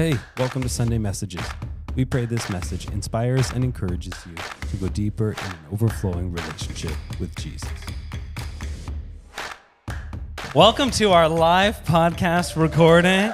Hey, welcome to Sunday Messages. We pray this message inspires and encourages you to go deeper in an overflowing relationship with Jesus. Welcome to our live podcast recording.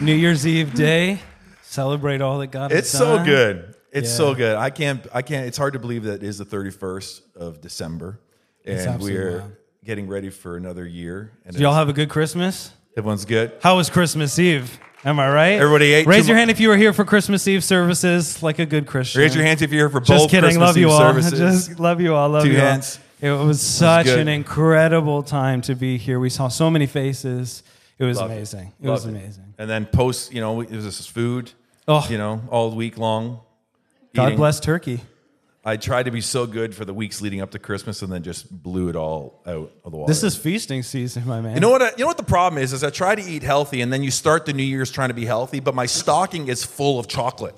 New Year's Eve day. Celebrate all that God It's has so done. good. It's Yeah. so good. I can't. I can't. It's hard to believe that it is the 31st of December, and absolutely we're wild. getting ready for another year. And Did y'all it's- have a good Christmas? Everyone's good. How was Christmas Eve? Am I right? Everybody ate Raise your mu- hand if you were here for Christmas Eve services, like a good Christian. Raise your hands if you're here for Just both kidding. Christmas love you Eve all. services. Just love you all. Love Two you all. hands. It was such good. an incredible time to be here. We saw so many faces. It was Loved amazing. It was Loved amazing. And then post, you know, it was just food, Oh. you know, all week long. God eating. bless Turkey. I tried to be so good for the weeks leading up to Christmas, and then just blew it all out of the water. This is feasting season, my man. You know what? I, you know what the problem is? Is I try to eat healthy, and then you start the New Year's trying to be healthy, but my stocking is full of chocolate,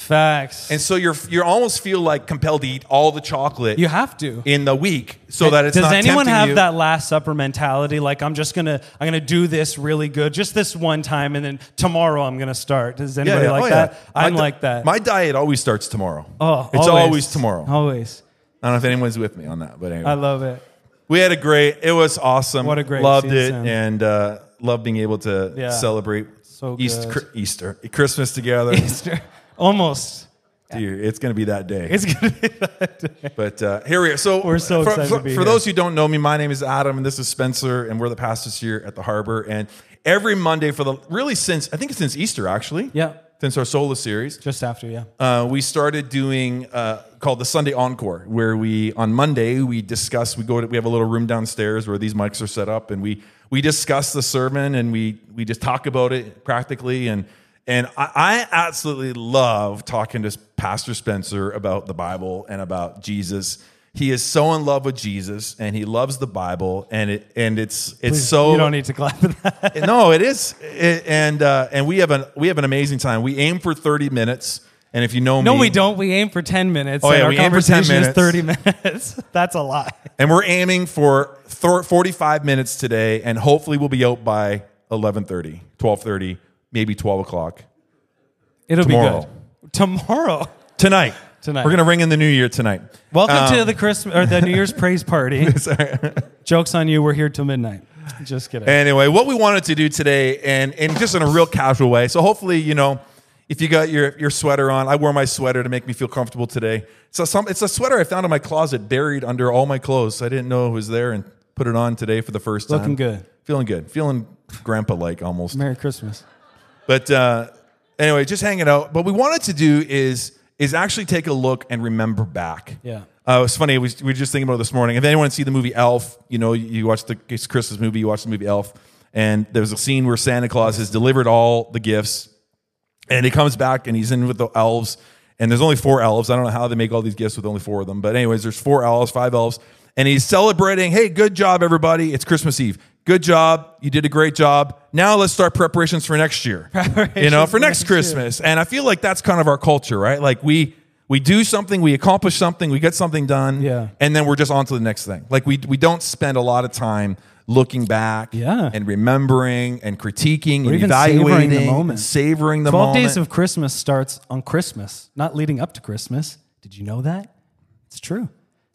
Facts. and so you're you almost feel like compelled to eat all the chocolate you have to. in the week, so that it's Does anyone have you. that Last Supper mentality? Like I'm just gonna, I'm gonna do this really good, just this one time, and then tomorrow I'm gonna start. Does Yeah, anybody yeah. like Oh, that? yeah. I'm di- like that. My diet always starts tomorrow. oh, it's always, tomorrow. Always. I don't know if anyone's with me on that, but anyway, I love it. we had a great. It was awesome. What a great loved season. it, and uh, loved being able to Yeah. celebrate So East, good. Cri- Easter, Christmas together. Easter. Almost. Dude, it's going to be that day. It's gonna be that day. But uh, here we are. So We're so for, excited for, to be for here. those who don't know me, my name is Adam, and this is Spencer, and we're the pastors here at the Harbour. And every Monday for the really since I think it's since Easter actually, Yeah. since our Sola series, Just after, yeah. uh, we started doing uh, called the Sunday Encore, where we on Monday we discuss. We go to we have a little room downstairs where these mics are set up, and we we discuss the sermon and we we just talk about it practically. And and I, I absolutely love talking to Pastor Spencer about the Bible and about Jesus. He is so in love with Jesus, and he loves the Bible, and it and it's it's so you don't need to clap that. no, it is, It- and uh, and we have an we have an amazing time. We aim for thirty minutes, and if you know No, me, no, we don't. We aim for 10 minutes. Oh, yeah, our we aim for 10 conversation is minutes. 30 minutes. That's a lot. and we're aiming for thir- forty-five minutes today, and hopefully we'll be out by 11.30, 12.30, maybe twelve o'clock It'll Tomorrow. be good. Tomorrow. tonight. Tonight. we're gonna ring in the new year tonight. Welcome Um, to the Christmas or the New Year's praise party. Jokes on you. We're here till midnight. Just kidding. Anyway, what we wanted to do today, and, and just in a real casual way. So hopefully, you know, if you got your, your sweater on, I wore my sweater to make me feel comfortable today. So some, it's a sweater I found in my closet, buried under all my clothes. I didn't know it was there, and put it on today for the first time. Looking good. feeling good, feeling grandpa like almost. Merry Christmas. But uh, anyway, just hanging out. What we wanted to do is is actually take a look and remember back. Yeah. Uh, it's funny. We, we were just thinking about it this morning. If anyone see the movie Elf, you know, you, you watch the it's Christmas movie, you watch the movie Elf, and there's a scene where Santa Claus has delivered all the gifts, and he comes back and he's in with the elves, and there's only four elves. I don't know how they make all these gifts with only four of them, but anyways, there's four elves, five elves, and he's celebrating. Hey, good job, everybody! It's Christmas Eve. Good job. You did a great job. Now let's start preparations for next year. you know, for for next next year. Christmas. And I feel like that's kind of our culture, right? Like we we do something, we accomplish something, we get something done, Yeah. and then we're just on to the next thing. Like we we don't spend a lot of time looking back Yeah. and remembering and critiquing Or and evaluating savoring the moment. savoring the 12 moment. days of Christmas starts on Christmas, not leading up to Christmas. Did you know that? It's true.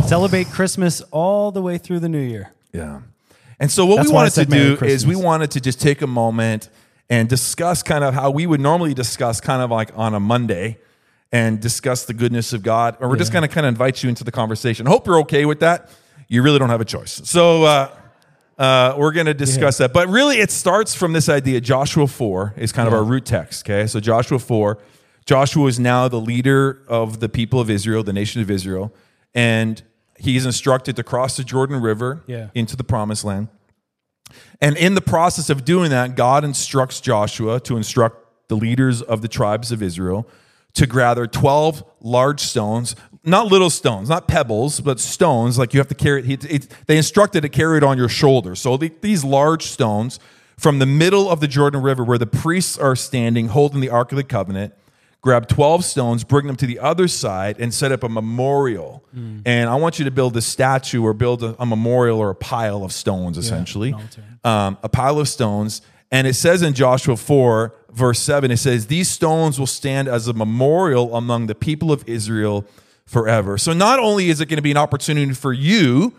Celebrate Christmas all the way through the new year. Yeah. And so what That's we wanted to do is we wanted to just take a moment and discuss kind of how we would normally discuss kind of like on a Monday and discuss the goodness of God. Or we're just going to kind of invite you into the conversation. I hope you're okay with that. You really don't have a choice. So uh, uh, we're going to discuss that. But really, it starts from this idea. Joshua 4 is kind of our root text. Okay. So Joshua 4, Joshua is now the leader of the people of Israel, the nation of Israel. And he's instructed to cross the Jordan River Yeah. into the promised land. And in the process of doing that, God instructs Joshua to instruct the leaders of the tribes of Israel to gather 12 large stones, not little stones, not pebbles, but stones. Like you have to carry it. They instructed to carry it on your shoulder. So the- these large stones from the middle of the Jordan River, where the priests are standing holding the Ark of the Covenant, grab 12 stones, bring them to the other side, and set up a memorial. And I want you to build a statue or build a, a memorial or a pile of stones, essentially. altar. um, a pile of stones. And it says in Joshua 4, verse 7, it says, These stones will stand as a memorial among the people of Israel forever. So not only is it going to be an opportunity for you,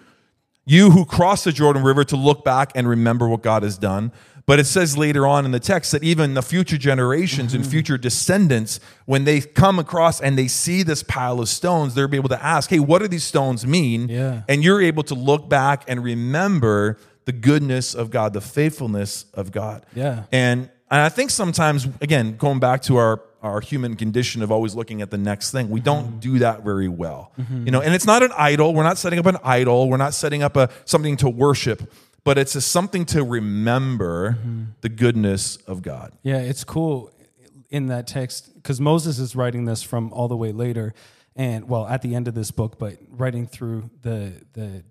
you who cross the Jordan River, to look back and remember what God has done, but it says later on in the text that even the future generations and mm-hmm. future descendants, when they come across and they see this pile of stones, they'll be able to ask, hey, what do these stones mean? Yeah. And you're able to look back and remember the goodness of God, the faithfulness of God. Yeah. And, and I think sometimes, again, going back to our our human condition of always looking at the next thing. We don't mm-hmm. do that very well. Mm-hmm. You know, and it's not an idol. We're not setting up an idol. We're not setting up a something to worship, but it's a, something to remember the goodness of God. Yeah, it's cool in that text because Moses is writing this from all the way later, and well, at the end of this book, but writing through the the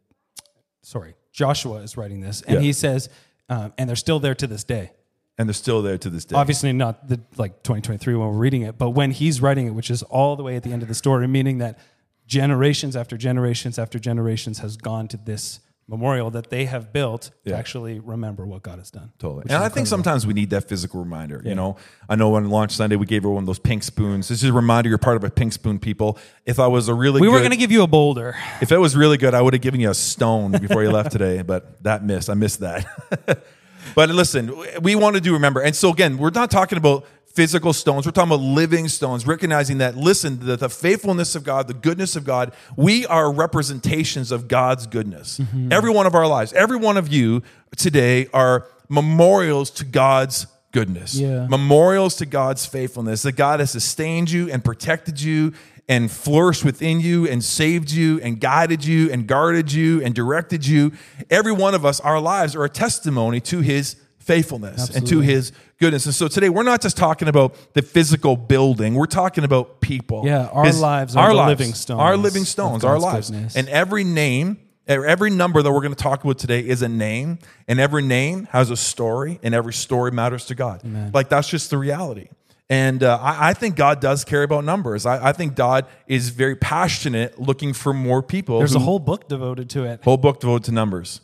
sorry, Joshua is writing this, and Yeah. he says, um, and they're still there to this day. And they're still there to this day. Obviously, not the like 2023 when we're reading it, but when he's writing it, which is all the way at the end of the story, meaning that generations after generations after generations has gone to this memorial that they have built Yeah. to actually remember what God has done. Totally. And I think sometimes we need that physical reminder. You know, I know on launch Sunday we gave everyone those pink spoons. This is a reminder you're part of a pink spoon people. If I was a really we good, were going to give you a boulder. if it was really good, I would have given you a stone before you left today, but that missed. I missed that. but listen, we want to do remember. And so again, we're not talking about physical stones. We're talking about living stones, recognizing that, listen, that the faithfulness of God, the goodness of God, we are representations of God's goodness. Mm-hmm. Every one of our lives, every one of you today are memorials to God's goodness. Yeah. Memorials to God's faithfulness, that God has sustained you and protected you and flourished within you and saved you and guided you and guarded you and directed you. Every one of us, our lives are a testimony to his faithfulness and to his goodness. And so today we're not just talking about the physical building, we're talking about people. Yeah, our His- lives are the living stones Our living stones, our lives. goodness. And every name, every number that we're going to talk about today is a name, and every name has a story, and every story matters to God. Like that's just the reality. And uh, I, I think God does care about numbers. I, I think God is very passionate looking for more people. There's who- a whole book devoted to it. whole book devoted to numbers.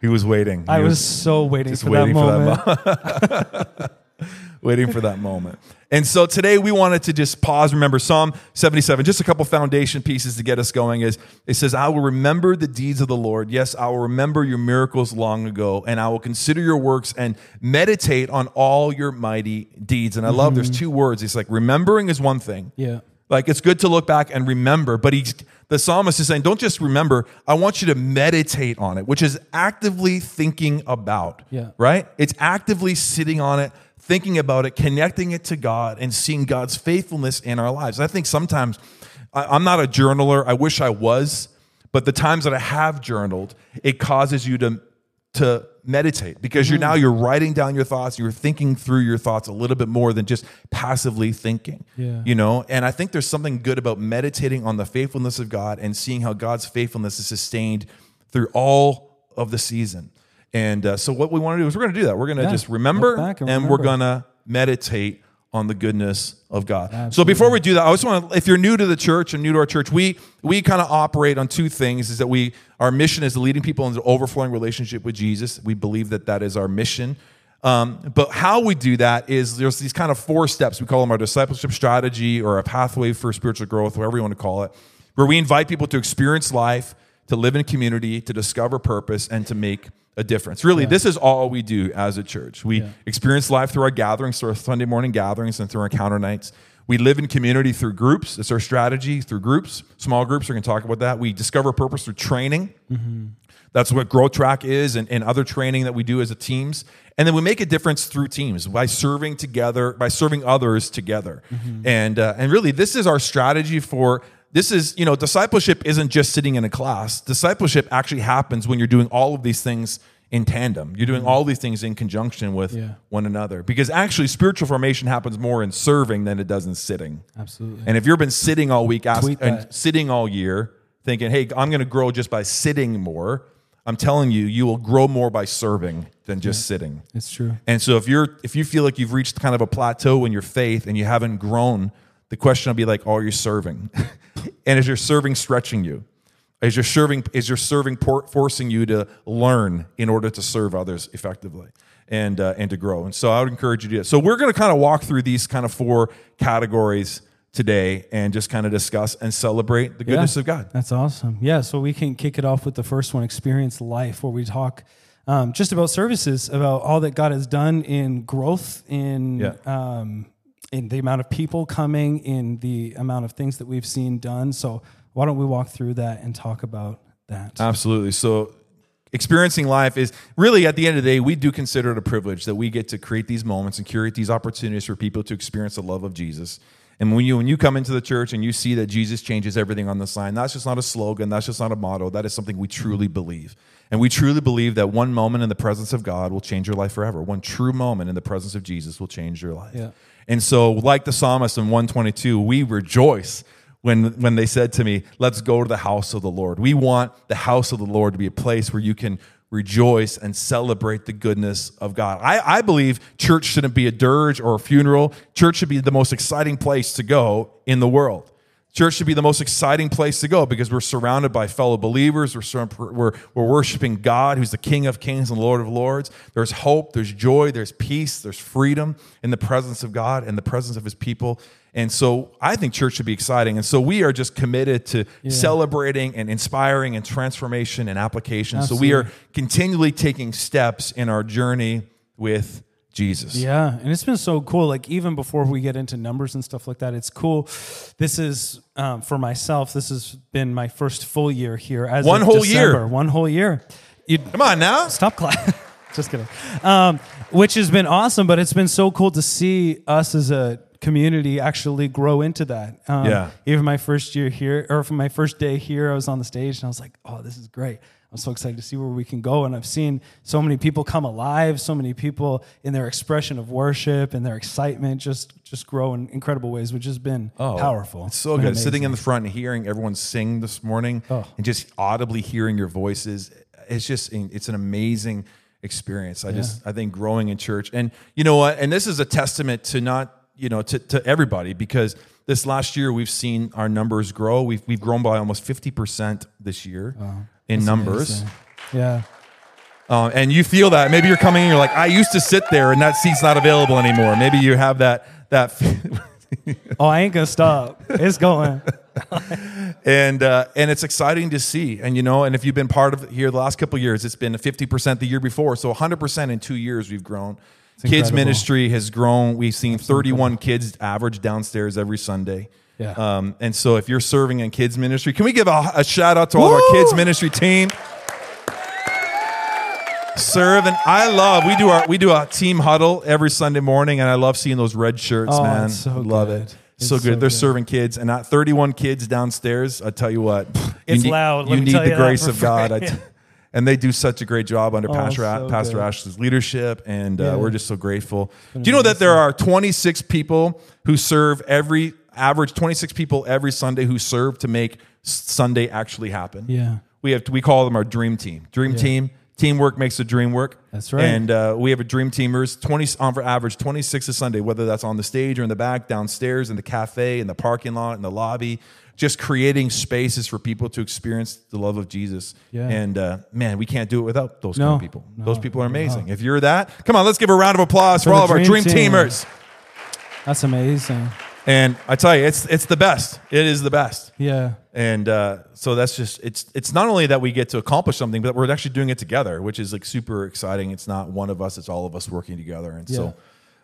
He was waiting. I He was so waiting for waiting that for that moment. waiting for that moment. And so today we wanted to just pause. Remember Psalm 77, just a couple foundation pieces to get us going. Is it says, I will remember the deeds of the Lord. Yes, I will remember your miracles long ago, and I will consider your works and meditate on all your mighty deeds. And I love there's mm-hmm. two words. It's like remembering is one thing. yeah. Like it's good to look back and remember, but he's the psalmist is saying, don't just remember, I want you to meditate on it, which is actively thinking about. Yeah. Right? It's actively sitting on it, thinking about it, connecting it to God, and seeing God's faithfulness in our lives. I think sometimes I, I'm not a journaler. I wish I was, but the times that I have journaled, it causes you to to meditate because you're now you're writing down your thoughts you're thinking through your thoughts a little bit more than just passively thinking Yeah. you know? And i think there's something good about meditating on the faithfulness of god and seeing how god's faithfulness is sustained through all of the season. And uh, so what we want to do is we're going to do that. We're going to Yeah. just remember and, and we're going to meditate on the goodness of God. So before we do that, I just want to if you're new to the church and new to our church, we we kind of operate on two things is that we our mission is leading people into overflowing relationship with Jesus. We believe that that is our mission. Um, but how we do that is there's these kind of four steps. We call them our discipleship strategy or a pathway for spiritual growth, whatever you want to call it, where we invite people to experience life, to live in community, to discover purpose, and to make a difference. Really, this is all we do as a church. We experience life through our gatherings, through our Sunday morning gatherings, and through our encounter nights. We live in community through groups. It's our strategy through groups, small groups. We're going to talk about that. We discover purpose through training. That's what Growth Track is and, and other training that we do as a teams. And then we make a difference through teams by serving together, by serving others together. And, uh, and really, this is our strategy for this is, you know, discipleship isn't just sitting in a class. Discipleship actually happens when you're doing all of these things in tandem. You're doing mm-hmm. all these things in conjunction with Yeah. one another. Because actually, spiritual formation happens more in serving than it does in sitting. Absolutely. And if you've been sitting all week ask, and sitting all year, thinking, hey, I'm going to grow just by sitting more, I'm telling you, you will grow more by serving than just sitting. It's true. And so if you're if you feel like you've reached kind of a plateau in your faith and you haven't grown, the question will be like, oh, are you serving? and is your serving stretching you? Is your serving is your serving por- forcing you to learn in order to serve others effectively and uh, and to grow? And so I would encourage you to do that. So we're going to kind of walk through these kind of four categories today and just kind of discuss and celebrate the goodness Yeah. of God. That's awesome. Yeah, so we can kick it off with the first one, Experience Life, where we talk um, just about services, about all that God has done in growth, in Yeah. um, in the amount of people coming, in the amount of things that we've seen done. So why don't we walk through that and talk about that? Absolutely. So, experiencing life is really at the end of the day, we do consider it a privilege that we get to create these moments and curate these opportunities for people to experience the love of Jesus. And when you when you come into the church and you see that Jesus changes everything on the sign, that's just not a slogan, that's just not a motto. That is something we truly believe. And we truly believe that one moment in the presence of God will change your life forever. One true moment in the presence of Jesus will change your life. Yeah. And so, like the psalmist in 122, we rejoice when, when they said to me, Let's go to the house of the Lord. We want the house of the Lord to be a place where you can rejoice and celebrate the goodness of God. I, I believe church shouldn't be a dirge or a funeral. Church should be the most exciting place to go in the world. Church should be the most exciting place to go because we're surrounded by fellow believers. We're, we're, we're worshiping God, who's the King of Kings and Lord of Lords. There's hope, there's joy, there's peace, there's freedom in the presence of God and the presence of His people. And so I think church should be exciting. And so we are just committed to celebrating and inspiring and transformation and application. So we are continually taking steps in our journey with Jesus. Yeah, and it's been so cool. Like even before we get into numbers and stuff like that, it's cool. This is um, for myself. This has been my first full year here. As One whole year. One whole year. You Come on now. stop clapping. Just kidding. Um, which has been awesome, but it's been so cool to see us as a community actually grow into that. Um, Yeah. Even my first year here, or from my first day here, I was on the stage and I was like, "Oh, this is great." I'm so excited to see where we can go, and I've seen so many people come alive, so many people in their expression of worship and their excitement just just grow in incredible ways, which has been oh, powerful. Oh, It's so Been good. Sitting in the front and hearing everyone sing this morning Oh. and just audibly hearing your voices, it's just it's an amazing experience. I just I think growing in church. And you know what? And this is a testament to not, you know, to, to everybody because this last year we've seen our numbers grow. We've we've grown by almost 50% this year in numbers. Amazing. Yeah. Um, and you feel that maybe you're coming in, you're like, I used to sit there and that seat's not available anymore. Maybe you have that that Oh, I ain't gonna stop. It's going. and uh, and it's exciting to see. And you know, and if you've been part of here the last couple of years, it's been 50% the year before. So 100% in two years we've grown. Kids incredible. ministry has grown. We've seen 31 kids average downstairs every Sunday. Yeah. Um, and so if you're serving in kids ministry, can we give a, a shout out to all of our kids ministry team? Serve and I love we do our we do a team huddle every Sunday morning and I love seeing those red shirts, Oh, man. so love good. it. It's so good. so They're good. serving kids and not 31 kids downstairs. I tell you what, It's you need, loud, let You need the you grace of God. I free. t- and they do such a great job under Oh, Pastor so Pastor good. Ashley's leadership, and uh, Yeah. we're just so grateful. Do you know that there are 26 people who serve every average 26 people every Sunday who serve to make Sunday actually happen? Yeah. We have we call them our dream team. Dream team. Teamwork makes the dream work. That's right. And uh, we have a dream teamers, 20 on for average, 26 a Sunday, whether that's on the stage or in the back, downstairs, in the cafe, in the parking lot, in the lobby, just creating spaces for people to experience the love of Jesus. Yeah. And uh, man, we can't do it without those kind of people. no, those people are amazing. If you're that, come on, let's give a round of applause for, For all of our dream dream team. teamers. That's amazing. And I tell you, it's it's the best. It is the best. Yeah. And uh, so that's just it's it's not only that we get to accomplish something, but we're actually doing it together, which is like super exciting. It's not one of us; it's all of us working together. And so,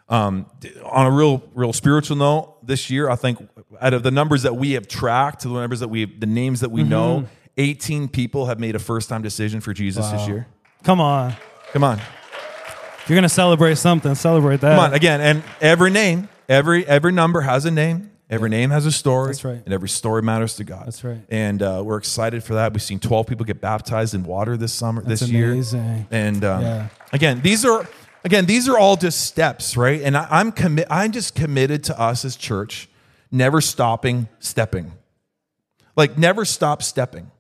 um, on a real real spiritual note, this year I think out of the numbers that we have tracked, the numbers that we the names that we know, eighteen people have made a first time decision for Jesus this year. Come on. Come on, If you're gonna celebrate something, celebrate that. come on again, and every name, every every number has a name. Every name has a story. That's right. And every story matters to God. That's right. And uh, we're excited for that. We've seen 12 people get baptized in water this summer, That's this year. amazing. And um, Yeah. again, these are again these are all just steps, right? And I, I'm commit. I'm just committed to us as church, never stopping stepping. Like never stop stepping.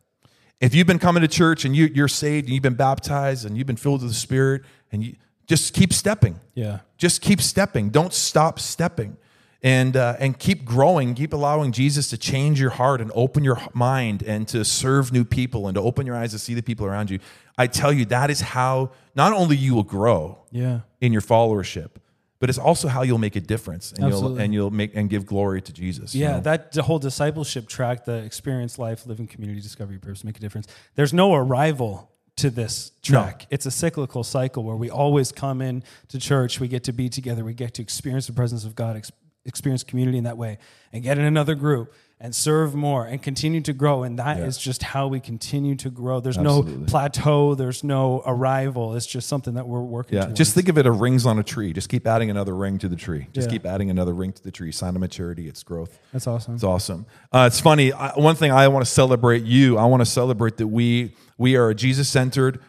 If you've been coming to church and you, you're saved and you've been baptized and you've been filled with the Spirit, and you just keep stepping Yeah. Just keep stepping don't stop stepping and uh, and keep growing, keep allowing Jesus to change your heart and open your mind and to serve new people and to open your eyes to see the people around you. I tell you, that is how not only you will grow Yeah. in your followership, but it's also how you'll make a difference and you'll and you'll make and give glory to Jesus. you Yeah, know? that the whole discipleship track, the experience, life, living community, discovery, purpose, make a difference. There's no arrival to this track. It's a cyclical cycle where we always come in to church, we get to be together, we get to experience the presence of God, ex- experience community in that way, and get in another group and serve more and continue to grow. And that is Yeah. just how we continue to grow. There's Absolutely. no plateau, there's no arrival. It's just something that we're working Yeah, towards. just think of it as rings on a tree. Just keep adding another ring to the tree. Just Yeah. keep adding another ring to the tree. Sign of maturity. It's growth. That's awesome. It's awesome. Uh, it's funny. I, one thing I want to celebrate you. I want to celebrate that we we are a Jesus centered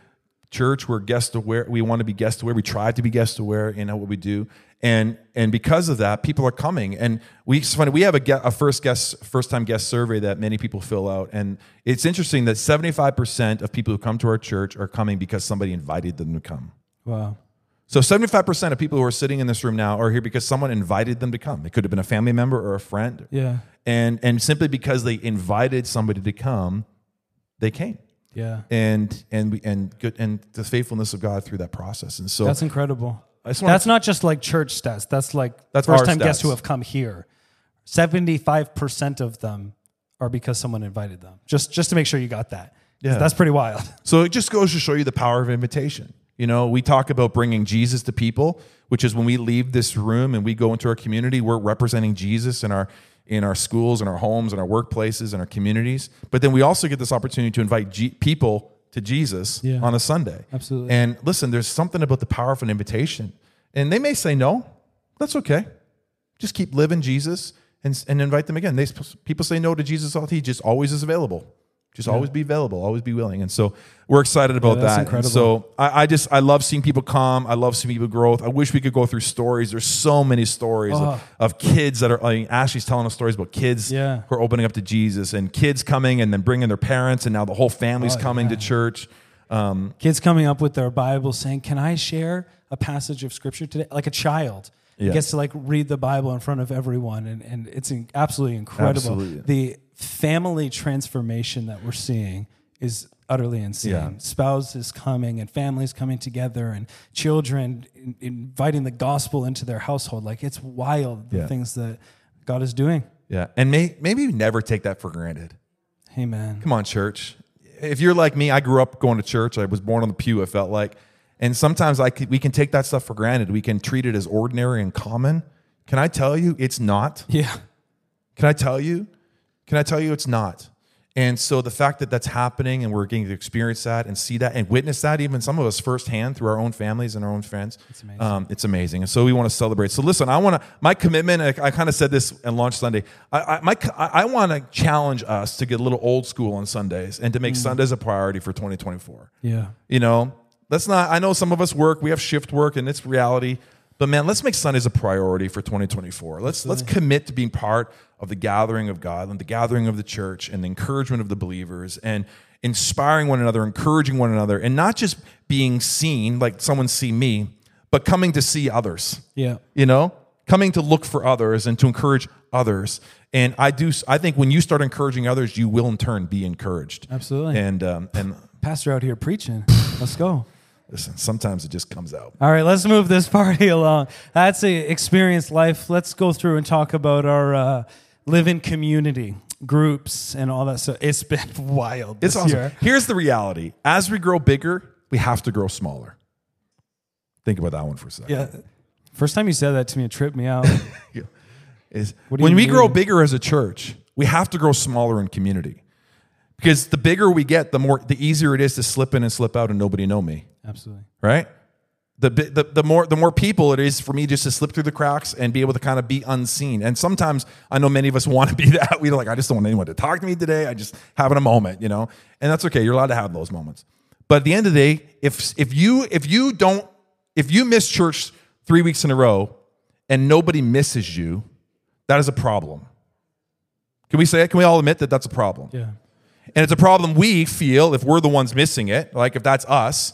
church. We're guest aware. We want to be guest aware. We try to be guest aware in what we do, and and because of that, people are coming. And we it's funny. We have a, a first guest first time guest survey that many people fill out, and it's interesting that seventy five percent of people who come to our church are coming because somebody invited them to come. Wow. So 75% of people who are sitting in this room now are here because someone invited them to come. It could have been a family member or a friend. Yeah. And and simply because they invited somebody to come, they came. Yeah. And and we and good and the faithfulness of God through that process. And so That's incredible. I just wanna- That's not just like church stats. That's like That's first time guests who have come here. Seventy-five percent of them are because someone invited them. Just just to make sure you got that. Yeah. that's pretty wild. So it just goes to show you the power of invitation. You know, we talk about bringing Jesus to people, which is when we leave this room and we go into our community, we're representing Jesus in our in our schools, in our homes, in our workplaces, in our communities. But then we also get this opportunity to invite G- people to Jesus Yeah. on a Sunday. Absolutely. And listen, there's something about the power of an invitation. And they may say no. That's okay. Just keep living Jesus and, and invite them again. They, people say no to Jesus all he just always is available. Just always be available, always be willing. And so we're excited about Yeah, that's that. Incredible. so I, I just I love seeing people come. I love seeing people growth. I wish we could go through stories. There's so many stories Oh. of, of kids that are like Ashley's telling us stories about kids Yeah. who are opening up to Jesus and kids coming and then bringing their parents and now the whole family's Oh, coming to church. Um, Kids coming up with their Bible saying, "Can I share a passage of scripture today?" Like a child Yeah. gets to like read the Bible in front of everyone, and and it's absolutely incredible. Absolutely. The family transformation that we're seeing is utterly insane. Yeah. Spouses coming and families coming together, and children in- inviting the gospel into their household. Like it's wild the Yeah. things that God is doing. yeah. And may, maybe never take that for granted. Amen. Come on, church. If you're like me, I grew up going to church. I was born on the pew, it felt like. And sometimes I could, we can take that stuff for granted. We can treat it as ordinary and common. Can I tell you it's not? Yeah. Can I tell you? Can I tell you it's not? And so the fact that that's happening and we're getting to experience that and see that and witness that, even some of us firsthand through our own families and our own friends, it's amazing. Um, it's amazing. And so we want to celebrate. So listen, I want to, my commitment, I, I kind of said this on launch Sunday, I, I, my, I, I want to challenge us to get a little old school on Sundays and to make Sundays a priority for 2024. Yeah. You know, let's not, I know some of us work, we have shift work and it's reality, but man, let's make Sundays a priority for 2024. Let's, let's commit to being part of the gathering of God and the gathering of the church and the encouragement of the believers and inspiring one another, encouraging one another, and not just being seen like someone see me, but coming to see others Yeah. you know coming to look for others and to encourage others and i do i think when you start encouraging others you will in turn be encouraged Absolutely. and um, and Pastor out here preaching. Let's go. listen sometimes it just comes out All right, let's move this party along. That's a experienced life. Let's go through and talk about our uh, live in community groups and all that. So it's been wild. it's awesome year. here's the reality as we grow bigger we have to grow smaller think about that one for a second Yeah. First time you said that to me, it tripped me out. is What do when we grow bigger as a church, we have to grow smaller in community. Because the bigger we get, the more the easier it is to slip in and slip out and nobody know me, Absolutely. right? The, the, the more the more people it is for me just to slip through the cracks and be able to kind of be unseen. And sometimes I know many of us want to be that. We're like, I just don't want anyone to talk to me today. I just having a moment, you know, and that's okay. You're allowed to have those moments. But at the end of the day, if if you if you don't if you miss church three weeks in a row and nobody misses you, that is a problem. Can we say it? Can we all admit that that's a problem? Yeah. And it's a problem we feel if we're the ones missing it, like if that's us.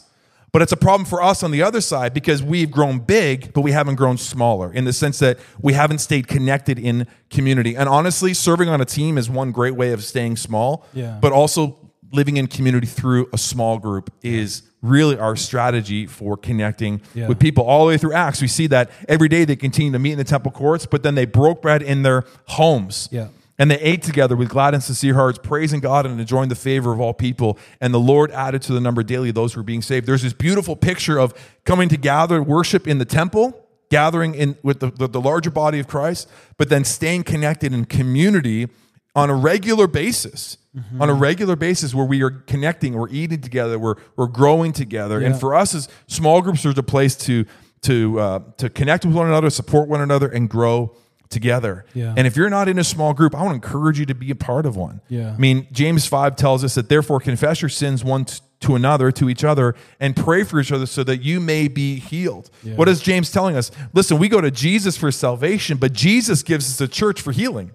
But it's a problem for us on the other side because we've grown big, but we haven't grown smaller in the sense that we haven't stayed connected in community. And honestly, serving on a team is one great way of staying small. Yeah. But also living in community through a small group is really our strategy for connecting Yeah. with people all the way through Acts. We see that every day they continue to meet in the temple courts, but then they broke bread in their homes. Yeah. And they ate together with glad and sincere hearts, praising God and enjoying the favor of all people. And the Lord added to the number daily those who were being saved. There's this beautiful picture of coming to gather worship in the temple, gathering in with the, the, the larger body of Christ, but then staying connected in community on a regular basis. On a regular basis where we are connecting, we're eating together, we're, we're growing together. And for us as small groups, there's a place to to uh, to connect with one another, support one another, and grow together. Yeah. And if you're not in a small group, I want to encourage you to be a part of one. Yeah. I mean, James 5 tells us that therefore confess your sins one to another, to each other, and pray for each other so that you may be healed. Yeah. What is James telling us? Listen, we go to Jesus for salvation, but Jesus gives us a church for healing.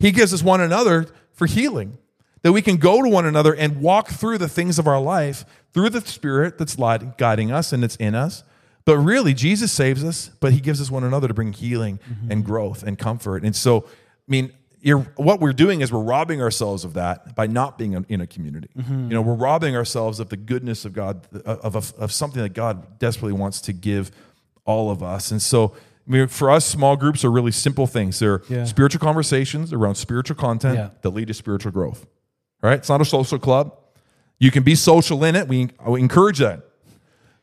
He gives us one another for healing. That we can go to one another and walk through the things of our life through the Spirit that's guiding us and it's in us. But really, Jesus saves us, but He gives us one another to bring healing mm-hmm. and growth and comfort. And so, I mean, you're, what we're doing is we're robbing ourselves of that by not being in- a community. Mm-hmm. You know, we're robbing ourselves of the goodness of God, uh, of, of, of something that God desperately wants to give all of us. And so, I mean, for us, small groups are really simple things. They're Yeah. spiritual conversations around spiritual content Yeah. that lead to spiritual growth. Right? It's not a social club. You can be social in it. We, we encourage that.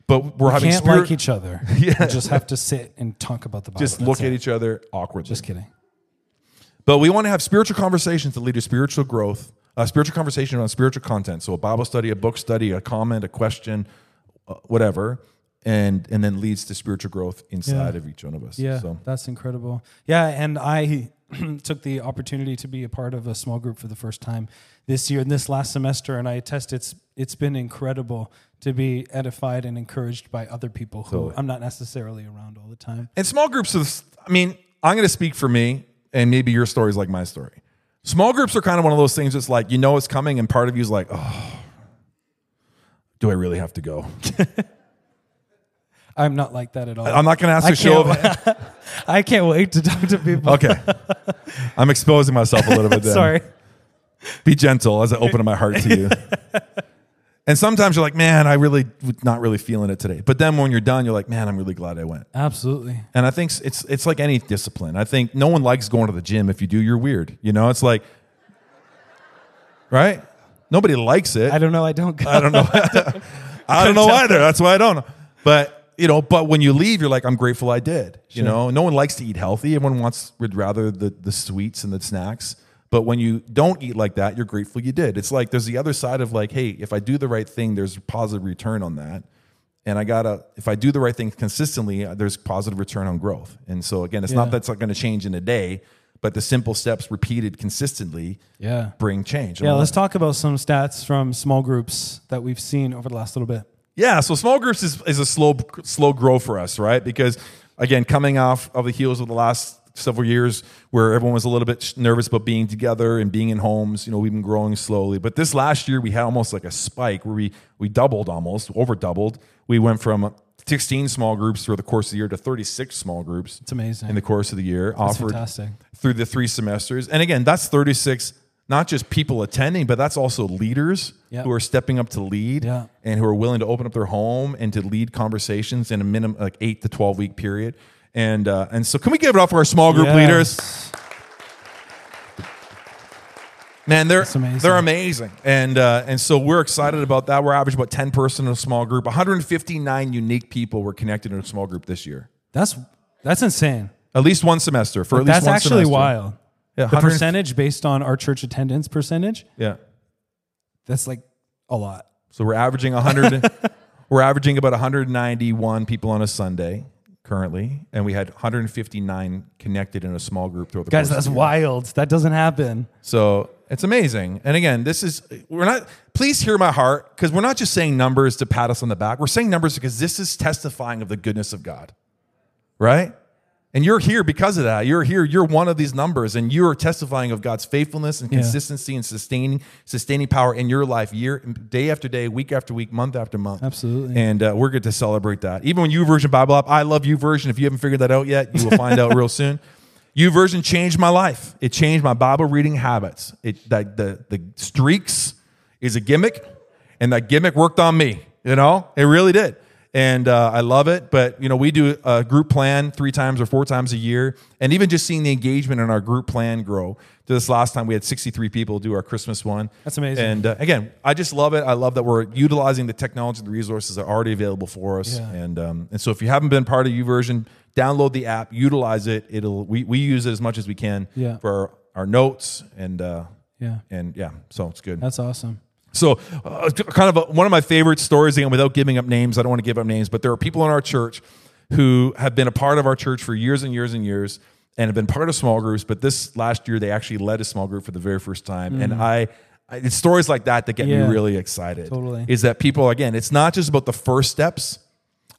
But we're having Can't spirit. like each other. Yeah. You just have to sit and talk about the Bible. just That's look it. at each other awkwardly. Just kidding. But we want to have spiritual conversations that lead to spiritual growth, a spiritual conversation around spiritual content. So a Bible study, a book study, a comment, a question, uh, whatever, and and then leads to spiritual growth inside Yeah. of each one of us. Yeah, So that's incredible. Yeah, and I took the opportunity to be a part of a small group for the first time this year, in this last semester, and I attest it's it's been incredible to be edified and encouraged by other people who Totally. I'm not necessarily around all the time. and small groups is I mean, I'm going to speak for me, and maybe your story is like my story. Small groups are kind of one of those things that's like you know it's coming, and part of you is like, oh, do I really have to go? I'm not like that at all. I'm not going to ask I a show. Of, I can't wait to talk to people. okay, I'm exposing myself a little bit. Then. Sorry. Be gentle as I open my heart to you. And sometimes you're like, man, I really not really feeling it today. But then when you're done, you're like, man, I'm really glad I went. Absolutely. And I think it's it's like any discipline. I think no one likes going to the gym. If you do, you're weird. You know, it's like, right? Nobody likes it. I don't know. I don't. Go. I don't know. I don't know either. That's why I don't know. But you know, but when you leave, you're like, I'm grateful I did. You know, no one likes to eat healthy. Everyone wants would rather the the sweets and the snacks. But when you don't eat like that, you're grateful you did. It's like there's the other side of like, hey, if I do the right thing, there's a positive return on that. And I gotta, if I do the right thing consistently, uh, there's positive return on growth. And so again, it's Yeah. not that's not going to change in a day, but the simple steps repeated consistently Yeah. bring change. Yeah. Let's talk about some stats from small groups that we've seen over the last little bit. Yeah, so small groups is, is a slow slow grow for us, right? Because again, coming off of the heels of the last several years where everyone was a little bit nervous about being together and being in homes, you know, we've been growing slowly. But this last year we had almost like a spike where we we doubled almost, over doubled. We went from 16 small groups through the course of the year to 36 small groups It's amazing. in the course of the year That's offered fantastic. through the three semesters. And again, that's 36 not just people attending, but that's also leaders Yeah. who are stepping up to lead Yeah. and who are willing to open up their home and to lead conversations in a minimum like 8 to 12 week period. And uh, and so can we give it up for our small group Yes. leaders? Man, they're amazing. they're amazing, and uh, and so we're excited about that. We're average about ten person in a small group. 159 unique people were connected in a small group this year. That's that's insane. At least one semester for at least That's one actually semester. wild. Yeah, The percentage based on our church attendance percentage, Yeah. that's like a lot. So we're averaging 100. we're averaging about 191 people on a Sunday currently, and we had 159 connected in a small group throughout the Guys, that's wild. That doesn't happen. So it's amazing. And again, this is we're not. Please hear my heart because we're not just saying numbers to pat us on the back. We're saying numbers because this is testifying of the goodness of God, right? And you're here because of that. You're here. You're one of these numbers, and you are testifying of God's faithfulness and Yeah. consistency and sustaining sustaining power in your life, year day after day, week after week, month after month. Absolutely. And uh, we're good to celebrate that. Even when YouVersion Bible app, I love YouVersion. If you haven't figured that out yet, you will find out real soon. YouVersion changed my life. It changed my Bible reading habits. It that the the streaks is a gimmick, and that gimmick worked on me. You know, it really did. And uh, I love it. But you know, we do a group plan three times or four times a year, and even just seeing the engagement in our group plan grow. This last time we had 63 people do our Christmas one. That's amazing. And uh, again, I just love it. I love that we're utilizing the technology, the resources that are already available for us. Yeah. And um, and so if you haven't been part of YouVersion, download the app, utilize it. It'll we, we use it as much as we can Yeah. for our, our notes and uh, Yeah. and yeah, so it's good. That's awesome. So, uh, kind of a, one of my favorite stories, again, without giving up names, I don't want to give up names, but there are people in our church who have been a part of our church for years and years and years and have been part of small groups. But this last year, they actually led a small group for the very first time. And I, I, it's stories like that that get Yeah. me really excited. Totally. Is that people, again, it's not just about the first steps.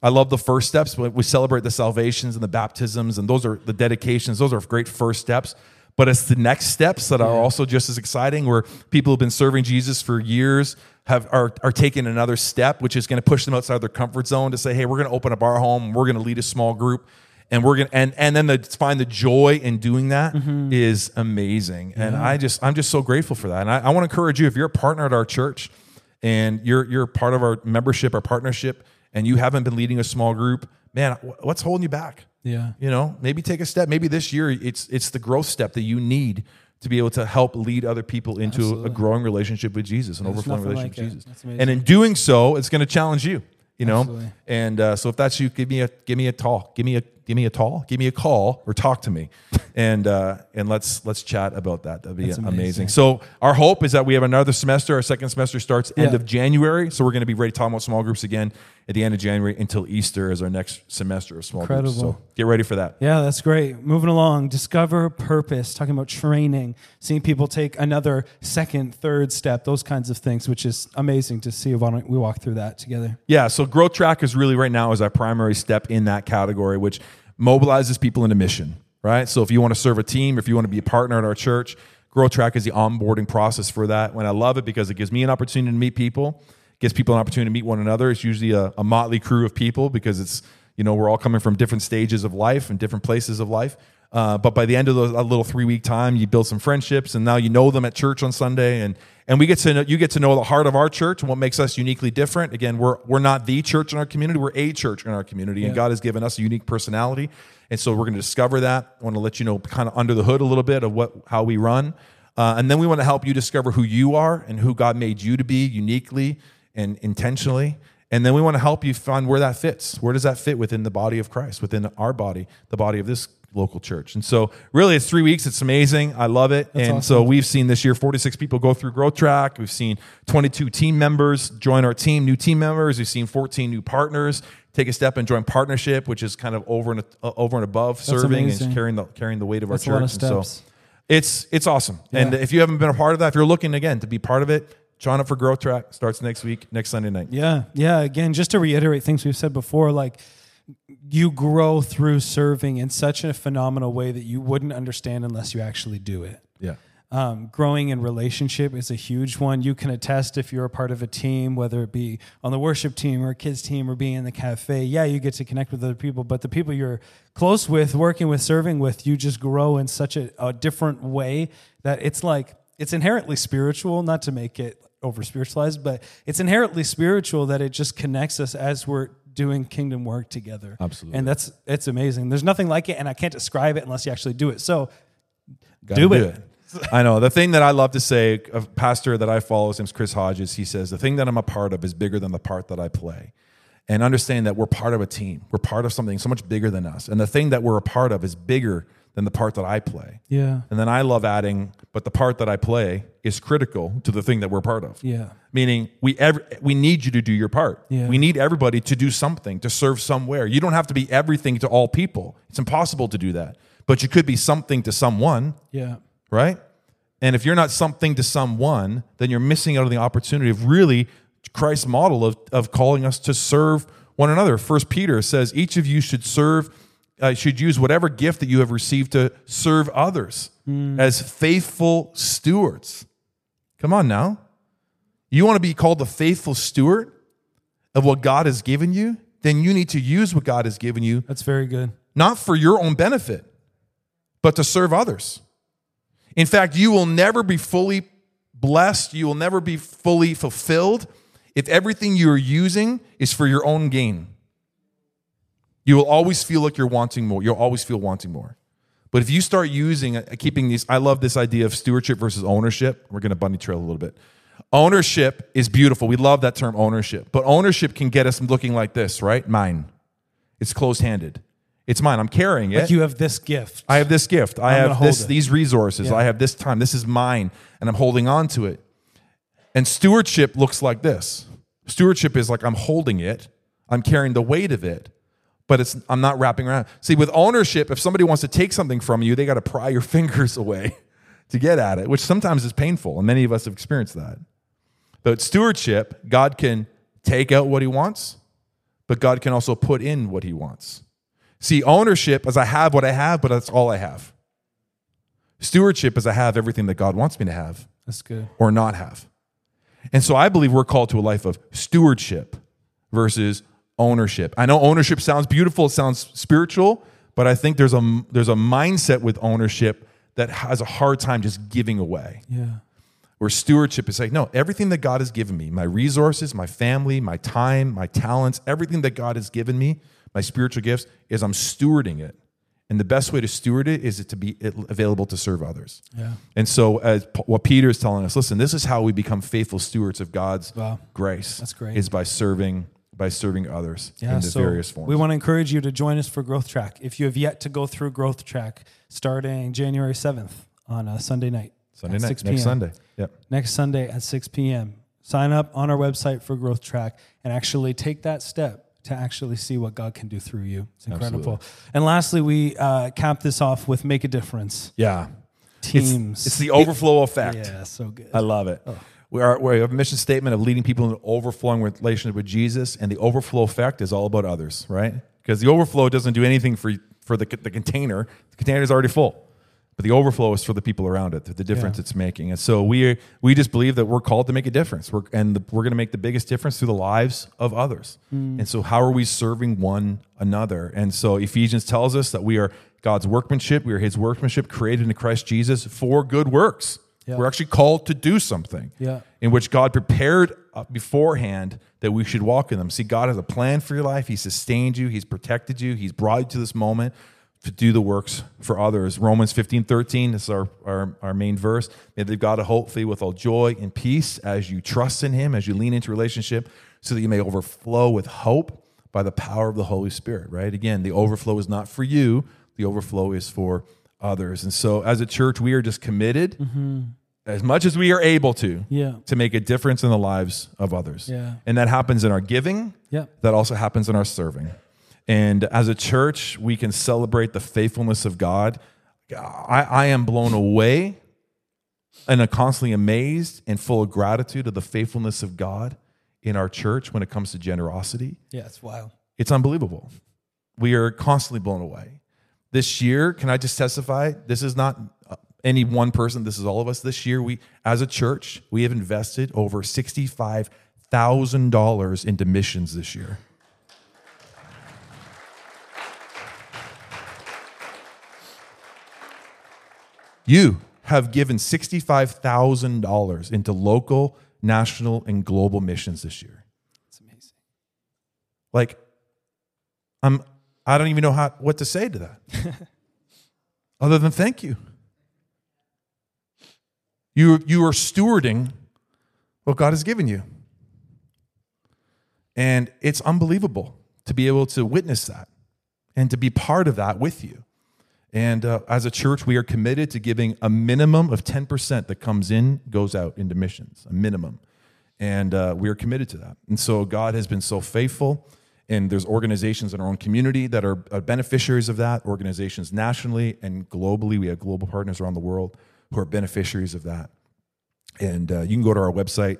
I love the first steps. but We celebrate the salvations and the baptisms, and those are the dedications. Those are great first steps. But it's the next steps that are also just as exciting, where people who've been serving Jesus for years have are, are taking another step, which is going to push them outside their comfort zone to say, "Hey, we're going to open up our home. We're going to lead a small group." And we're gonna and and then to find the joy in doing that mm-hmm. is amazing, and I just I'm just so grateful for that. And I, I want to encourage you if you're a partner at our church, and you're you're part of our membership, our partnership, and you haven't been leading a small group, man, what's holding you back? Yeah. You know, maybe take a step. Maybe this year it's it's the growth step that you need to be able to help lead other people into a growing relationship with Jesus, an There's overflowing relationship like with. Jesus. And in doing so, it's going to challenge you. You know, Absolutely. and uh, so if that's you, give me a give me a talk, give me a give me a call, give me a call, or talk to me, and uh, and let's let's chat about that. That'd be amazing. amazing. So our hope is that we have another semester. Our second semester starts end Yeah. of January, so we're going to be ready to talk about small groups again at the end of January until Easter is our next semester of small groups. So get ready for that. Yeah, that's great. Moving along, discover purpose, talking about training, seeing people take another second, third step, those kinds of things, which is amazing to see. Why don't we walk through that together? Yeah, so growth track is really right now is our primary step in that category, which mobilizes people into mission, right? So if you want to serve a team, if you want to be a partner at our church, growth track is the onboarding process for that. And I love it because it gives me an opportunity to meet people, gives people an opportunity to meet one another. It's usually a, a motley crew of people because it's you know we're all coming from different stages of life and different places of life. Uh, but by the end of those, a little three week time, you build some friendships, and now you know them at church on Sunday, and and we get to know, you get to know the heart of our church and what makes us uniquely different. Again, we're we're not the church in our community; we're a church in our community, and God has given us a unique personality, and so we're going to discover that. I want to let you know kind of under the hood a little bit of what how we run, uh, and then we want to help you discover who you are and who God made you to be uniquely and intentionally. And then we want to help you find where that fits. Where does that fit within the body of Christ, within our body, the body of this local church? And so, really, it's three weeks. It's amazing. I love it. That's and so, we've seen this year 46 people go through Growth Track. We've seen 22 team members join our team, new team members. We've seen 14 new partners take a step and join partnership, which is kind of over and uh, over and above serving amazing. and carrying the carrying the weight of That's our church. of And so, it's it's awesome. And if you haven't been a part of that, if you're looking again to be part of it, join up for Growth Track. Starts next week, next Sunday night. Yeah, yeah. Again, just to reiterate things we've said before, like you grow through serving in such a phenomenal way that you wouldn't understand unless you actually do it. Yeah. Um, growing in relationship is a huge one. You can attest if you're a part of a team, whether it be on the worship team or a kids team or being in the cafe. Yeah, you get to connect with other people, but the people you're close with, working with, serving with, you just grow in such a, a different way that it's like it's inherently spiritual. Not to make it over spiritualized, but it's inherently spiritual that it just connects us as we're doing kingdom work together. Absolutely. and that's it's amazing. There's nothing like it, and I can't describe it unless you actually do it. So Gotta Do it. I know. The thing that I love to say, a pastor that I follow, his name's Chris Hodges, he says, the thing that I'm a part of is bigger than the part that I play. And understand that we're part of a team. We're part of something so much bigger than us. And the thing that we're a part of is bigger than the part that I play. yeah, And then I love adding, but the part that I play is critical to the thing that we're part of. yeah. Meaning we ever we need you to do your part. Yeah. We need everybody to do something, to serve somewhere. You don't have to be everything to all people. It's impossible to do that. But you could be something to someone Yeah. right? And if you're not something to someone, then you're missing out on the opportunity of really Christ's model of, of calling us to serve one another. First Peter says each of you should serve uh, should use whatever gift that you have received to serve others as faithful stewards. Come on now. You want to be called the faithful steward of what God has given you? Then you need to use what God has given you, That's very good. not for your own benefit, but to serve others. In fact, you will never be fully blessed, you will never be fully fulfilled if everything you're using is for your own gain. You will always feel like you're wanting more. You'll always feel wanting more. But if you start using, uh, keeping these, I love this idea of stewardship versus ownership. We're going to bunny trail a little bit. Ownership is beautiful. We love that term ownership. But ownership can get us looking like this, right? Mine. It's closed handed. It's mine. I'm carrying it. Like you have this gift. I have this gift. I I'm have this, these resources. Yeah. I have this time. This is mine, and I'm holding on to it. And stewardship looks like this. Stewardship is like I'm holding it, I'm carrying the weight of it, but it's I'm not wrapping around. See, with ownership, if somebody wants to take something from you, they got to pry your fingers away to get at it, which sometimes is painful, and many of us have experienced that. But stewardship, God can take out what He wants, but God can also put in what He wants. See, ownership is I have what I have, but that's all I have. Stewardship is I have everything that God wants me to have That's good. or not have. And so I believe we're called to a life of stewardship versus ownership. I know ownership sounds beautiful, it sounds spiritual, but I think there's a there's a mindset with ownership that has a hard time just giving away. Yeah. Where stewardship is like, no, everything that God has given me, my resources, my family, my time, my talents, everything that God has given me, my spiritual gifts, is I'm stewarding it. And the best way to steward it is it to be available to serve others. Yeah. And so, as what Peter is telling us, listen, this is how we become faithful stewards of God's Wow. grace. That's great. Is by serving by serving others Yeah, in the so various forms. we want to encourage you to join us for Growth Track. If you have yet to go through Growth Track, starting January 7th on a Sunday night. Sunday night, 6 next p.m. Sunday. Yep. Next Sunday at 6 p.m. Sign up on our website for Growth Track and actually take that step to actually see what God can do through you. It's incredible. Absolutely. And lastly, we uh, cap this off with Make a Difference. Yeah. Teams. it's the overflow effect. yeah, so good. I love it. We, are, we have a mission statement of leading people in an overflowing relationship with Jesus, and the overflow effect is all about others, right? Because the overflow doesn't do anything for, for the, the container. The container is already full. But the overflow is for the people around it, the difference Yeah. it's making. And so we, we just believe that we're called to make a difference. We're, and the, we're going to make the biggest difference through the lives of others. Mm. And so, how are we serving one another? And so, Ephesians tells us that we are God's workmanship, we are his workmanship created in Christ Jesus for good works. Yeah. We're actually called to do something Yeah. in which God prepared uh, beforehand that we should walk in them. See, God has a plan for your life. He sustained you, He's protected you, He's brought you to this moment to do the works for others. Romans 15 13, this is our, our, our main verse. May the God of hope fill you with all joy and peace as you trust in Him, as you lean into relationship, so that you may overflow with hope by the power of the Holy Spirit, right? Again, the overflow is not for you, the overflow is for others. And so, as a church, we are just committed as much as we are able to Yeah. to make a difference in the lives of others. Yeah. And that happens in our giving. Yeah. That also happens in our serving. And as a church, we can celebrate the faithfulness of God. I, I am blown away and I'm constantly amazed and full of gratitude of the faithfulness of God in our church when it comes to generosity. Yeah, it's wild. It's unbelievable. We are constantly blown away. This year, can I just testify? This is not any one person, this is all of us. This year, we, as a church, we have invested over $65,000 into missions this year. You have given $65,000 into local, national, and global missions this year. It's amazing. Like, I'm I don't even know how what to say to that. Other than thank you. You you are stewarding what God has given you. And it's unbelievable to be able to witness that and to be part of that with you. And uh, as a church, we are committed to giving a minimum of 10% that comes in, goes out into missions, a minimum. And uh, we are committed to that. And so God has been so faithful. And there's organizations in our own community that are beneficiaries of that, organizations nationally and globally. We have global partners around the world who are beneficiaries of that. And uh, you can go to our website,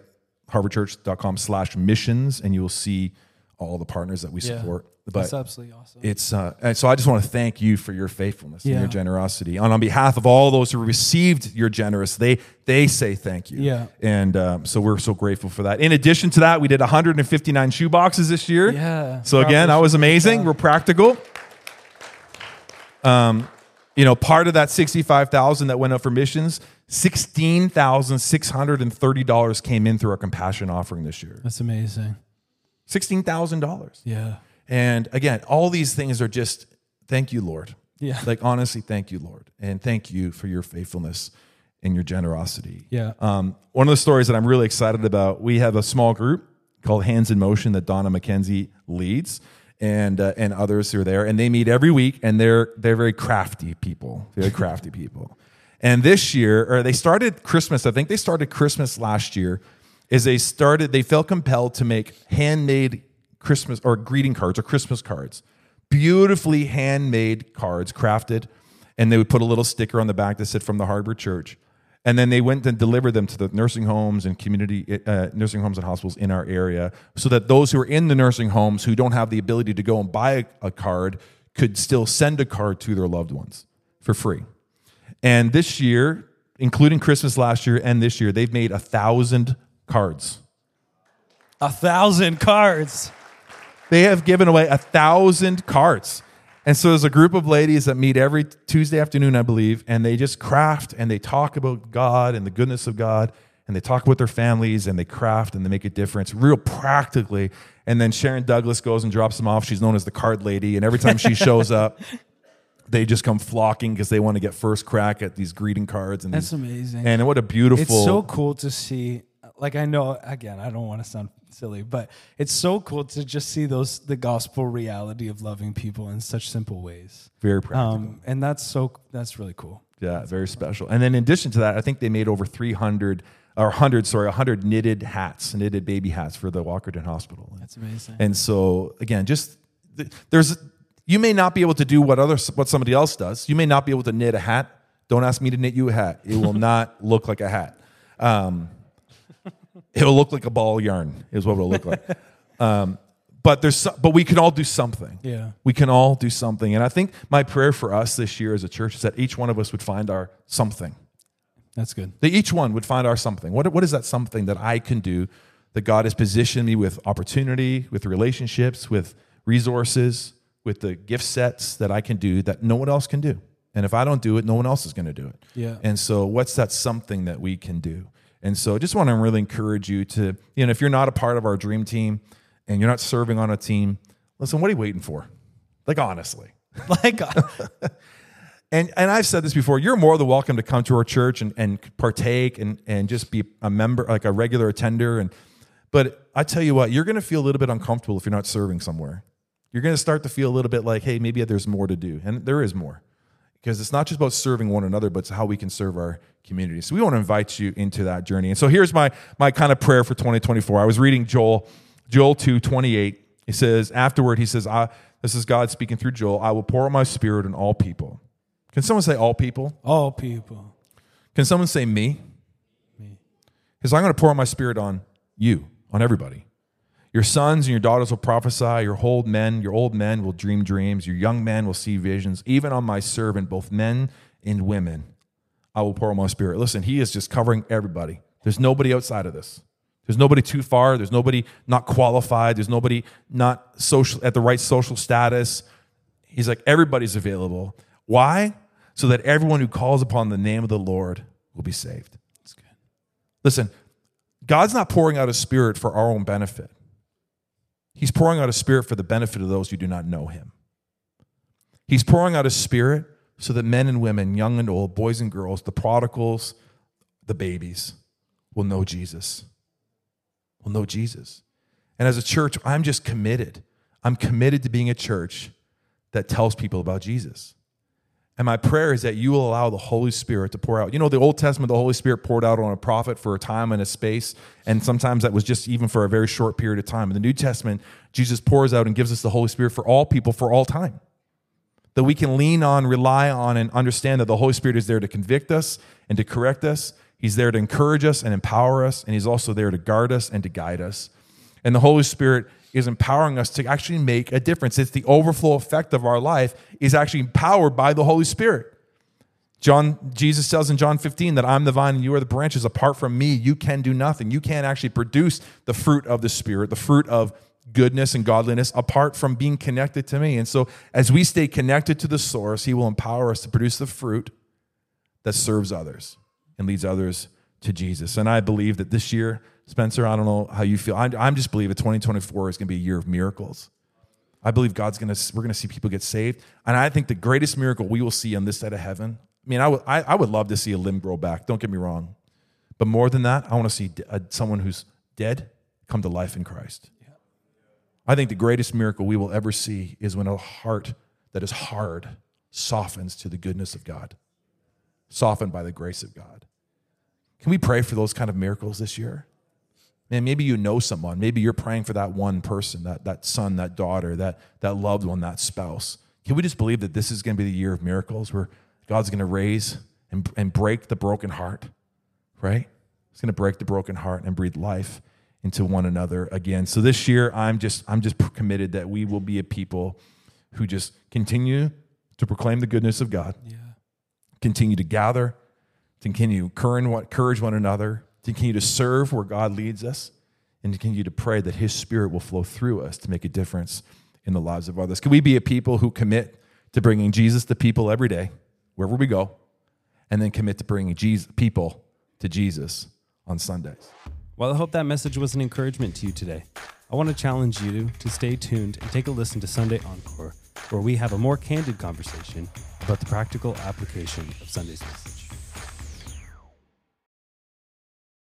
harbourchurch.com slash missions, and you will see all the partners that we Yeah. support. That's But absolutely awesome. it's uh, and so I just want to thank you for your faithfulness and your generosity. And on behalf of all those who received your generous, they they say thank you. Yeah. And um, so we're so grateful for that. In addition to that, we did 159 shoe boxes this year. Yeah. So again, that was amazing. We're practical. Um, you know, part of that 65,000 that went up for missions, $16,630 came in through our compassion offering this year. That's amazing. $16,000. Yeah. And again, all these things are just thank you, Lord. Yeah. Like honestly, thank you, Lord. And thank you for your faithfulness and your generosity. Yeah. Um, one of the stories that I'm really excited about, we have a small group called Hands in Motion that Donna McKenzie leads. And, uh, and others who are there, and they meet every week, and they're they're very crafty people, very crafty people. And this year, or they started Christmas. I think they started Christmas last year. Is they started, they felt compelled to make handmade Christmas or greeting cards or Christmas cards, beautifully handmade cards, crafted, and they would put a little sticker on the back that said "From the Harbour Church." And then they went and delivered them to the nursing homes and community uh, nursing homes and hospitals in our area, so that those who are in the nursing homes who don't have the ability to go and buy a, a card could still send a card to their loved ones for free. And this year, including Christmas last year and this year, they've made a thousand cards. A thousand cards. They have given away a thousand cards. And so there's a group of ladies that meet every Tuesday afternoon, I believe, and they just craft and they talk about God and the goodness of God, and they talk with their families and they craft and they make a difference real practically. And then Sharon Douglas goes and drops them off. She's known as the card lady, and every time she shows up, they just come flocking because they want to get first crack at these greeting cards. And That's these- amazing. And what a beautiful. It's so cool to see. Like I know, again, I don't want to sound silly, but it's so cool to just see those the gospel reality of loving people in such simple ways. very practical. Um, and that's so that's really cool. Yeah, very special. And then in addition to that, I think they made over 300 or 100, sorry, 100 knitted hats, knitted baby hats for the Walkerton Hospital. That's amazing. And so again, just there's you may not be able to do what other what somebody else does. You may not be able to knit a hat. Don't ask me to knit you a hat. It will not look like a hat. Um, it'll look like a ball of yarn is what it'll look like. Um, but there's so- but we can all do something. Yeah. We can all do something. And I think my prayer for us this year as a church is that each one of us would find our something. That's good. That each one would find our something. What, what is that something that I can do that God has positioned me with opportunity, with relationships, with resources, with the gift sets that I can do that no one else can do? And if I don't do it, no one else is going to do it. Yeah. And so, what's that something that we can do? And so, I just want to really encourage you to, you know, if you're not a part of our dream team and you're not serving on a team, listen, what are you waiting for? Like, honestly. Like uh, And and I've said this before, you're more than welcome to come to our church and, and partake and, and just be a member, like a regular attender. And but I tell you what, you're gonna feel a little bit uncomfortable if you're not serving somewhere. You're gonna start to feel a little bit like, hey, maybe there's more to do. And there is more. Because it's not just about serving one another, but it's how we can serve our community. So we want to invite you into that journey. And so here's my my kind of prayer for 2024. I was reading Joel, Joel 2, 28. He says, afterward, he says, I, this is God speaking through Joel, I will pour out my spirit on all people. Can someone say all people? all people. Can someone say me? Me. Because I'm going to pour out my spirit on you, on everybody. Your sons and your daughters will prophesy. Your old men, your old men will dream dreams. Your young men will see visions. Even on my servant, both men and women, I will pour out my spirit. Listen, he is just covering everybody. There's nobody outside of this. There's nobody too far. There's nobody not qualified. There's nobody not social at the right social status. He's like everybody's available. Why? So that everyone who calls upon the name of the Lord will be saved. That's good. Listen, God's not pouring out a spirit for our own benefit. He's pouring out a spirit for the benefit of those who do not know him. He's pouring out a spirit so that men and women, young and old, boys and girls, the prodigals, the babies, will know Jesus. Will know Jesus. And as a church, I'm just committed. I'm committed to being a church that tells people about Jesus. And my prayer is that you will allow the Holy Spirit to pour out. You know, the Old Testament, the Holy Spirit poured out on a prophet for a time and a space, and sometimes that was just even for a very short period of time. In the New Testament, Jesus pours out and gives us the Holy Spirit for all people for all time. That we can lean on, rely on, and understand that the Holy Spirit is there to convict us and to correct us. He's there to encourage us and empower us, and He's also there to guard us and to guide us. And the Holy Spirit is empowering us to actually make a difference. It's the overflow effect of our life is actually empowered by the Holy Spirit. John Jesus says in John 15 that I'm the vine and you are the branches. Apart from me, you can do nothing. You can't actually produce the fruit of the Spirit, the fruit of goodness and godliness apart from being connected to me. And so as we stay connected to the source, he will empower us to produce the fruit that serves others and leads others to Jesus. And I believe that this year, Spencer, I don't know how you feel. I'm, I'm just believe that 2024 is going to be a year of miracles. I believe God's going to, we're going to see people get saved. And I think the greatest miracle we will see on this side of heaven I mean, I would I, I would love to see a limb grow back. Don't get me wrong, but more than that, I want to see a, uh, someone who's dead come to life in Christ. I think the greatest miracle we will ever see is when a heart that is hard softens to the goodness of God, softened by the grace of God. Can we pray for those kind of miracles this year? Man, maybe you know someone. Maybe you're praying for that one person, that, that son, that daughter, that, that loved one, that spouse. Can we just believe that this is going to be the year of miracles where God's going to raise and, and break the broken heart, right? He's going to break the broken heart and breathe life into one another again. So this year, I'm just I'm just committed that we will be a people who just continue to proclaim the goodness of God. Yeah. Continue to gather, continue to encourage one another, continue to serve where God leads us, and continue to pray that His Spirit will flow through us to make a difference in the lives of others. Can we be a people who commit to bringing Jesus to people every day? wherever we go, and then commit to bringing Jesus, people to Jesus on Sundays. Well, I hope that message was an encouragement to you today. I want to challenge you to stay tuned and take a listen to Sunday Encore, where we have a more candid conversation about the practical application of Sunday's message.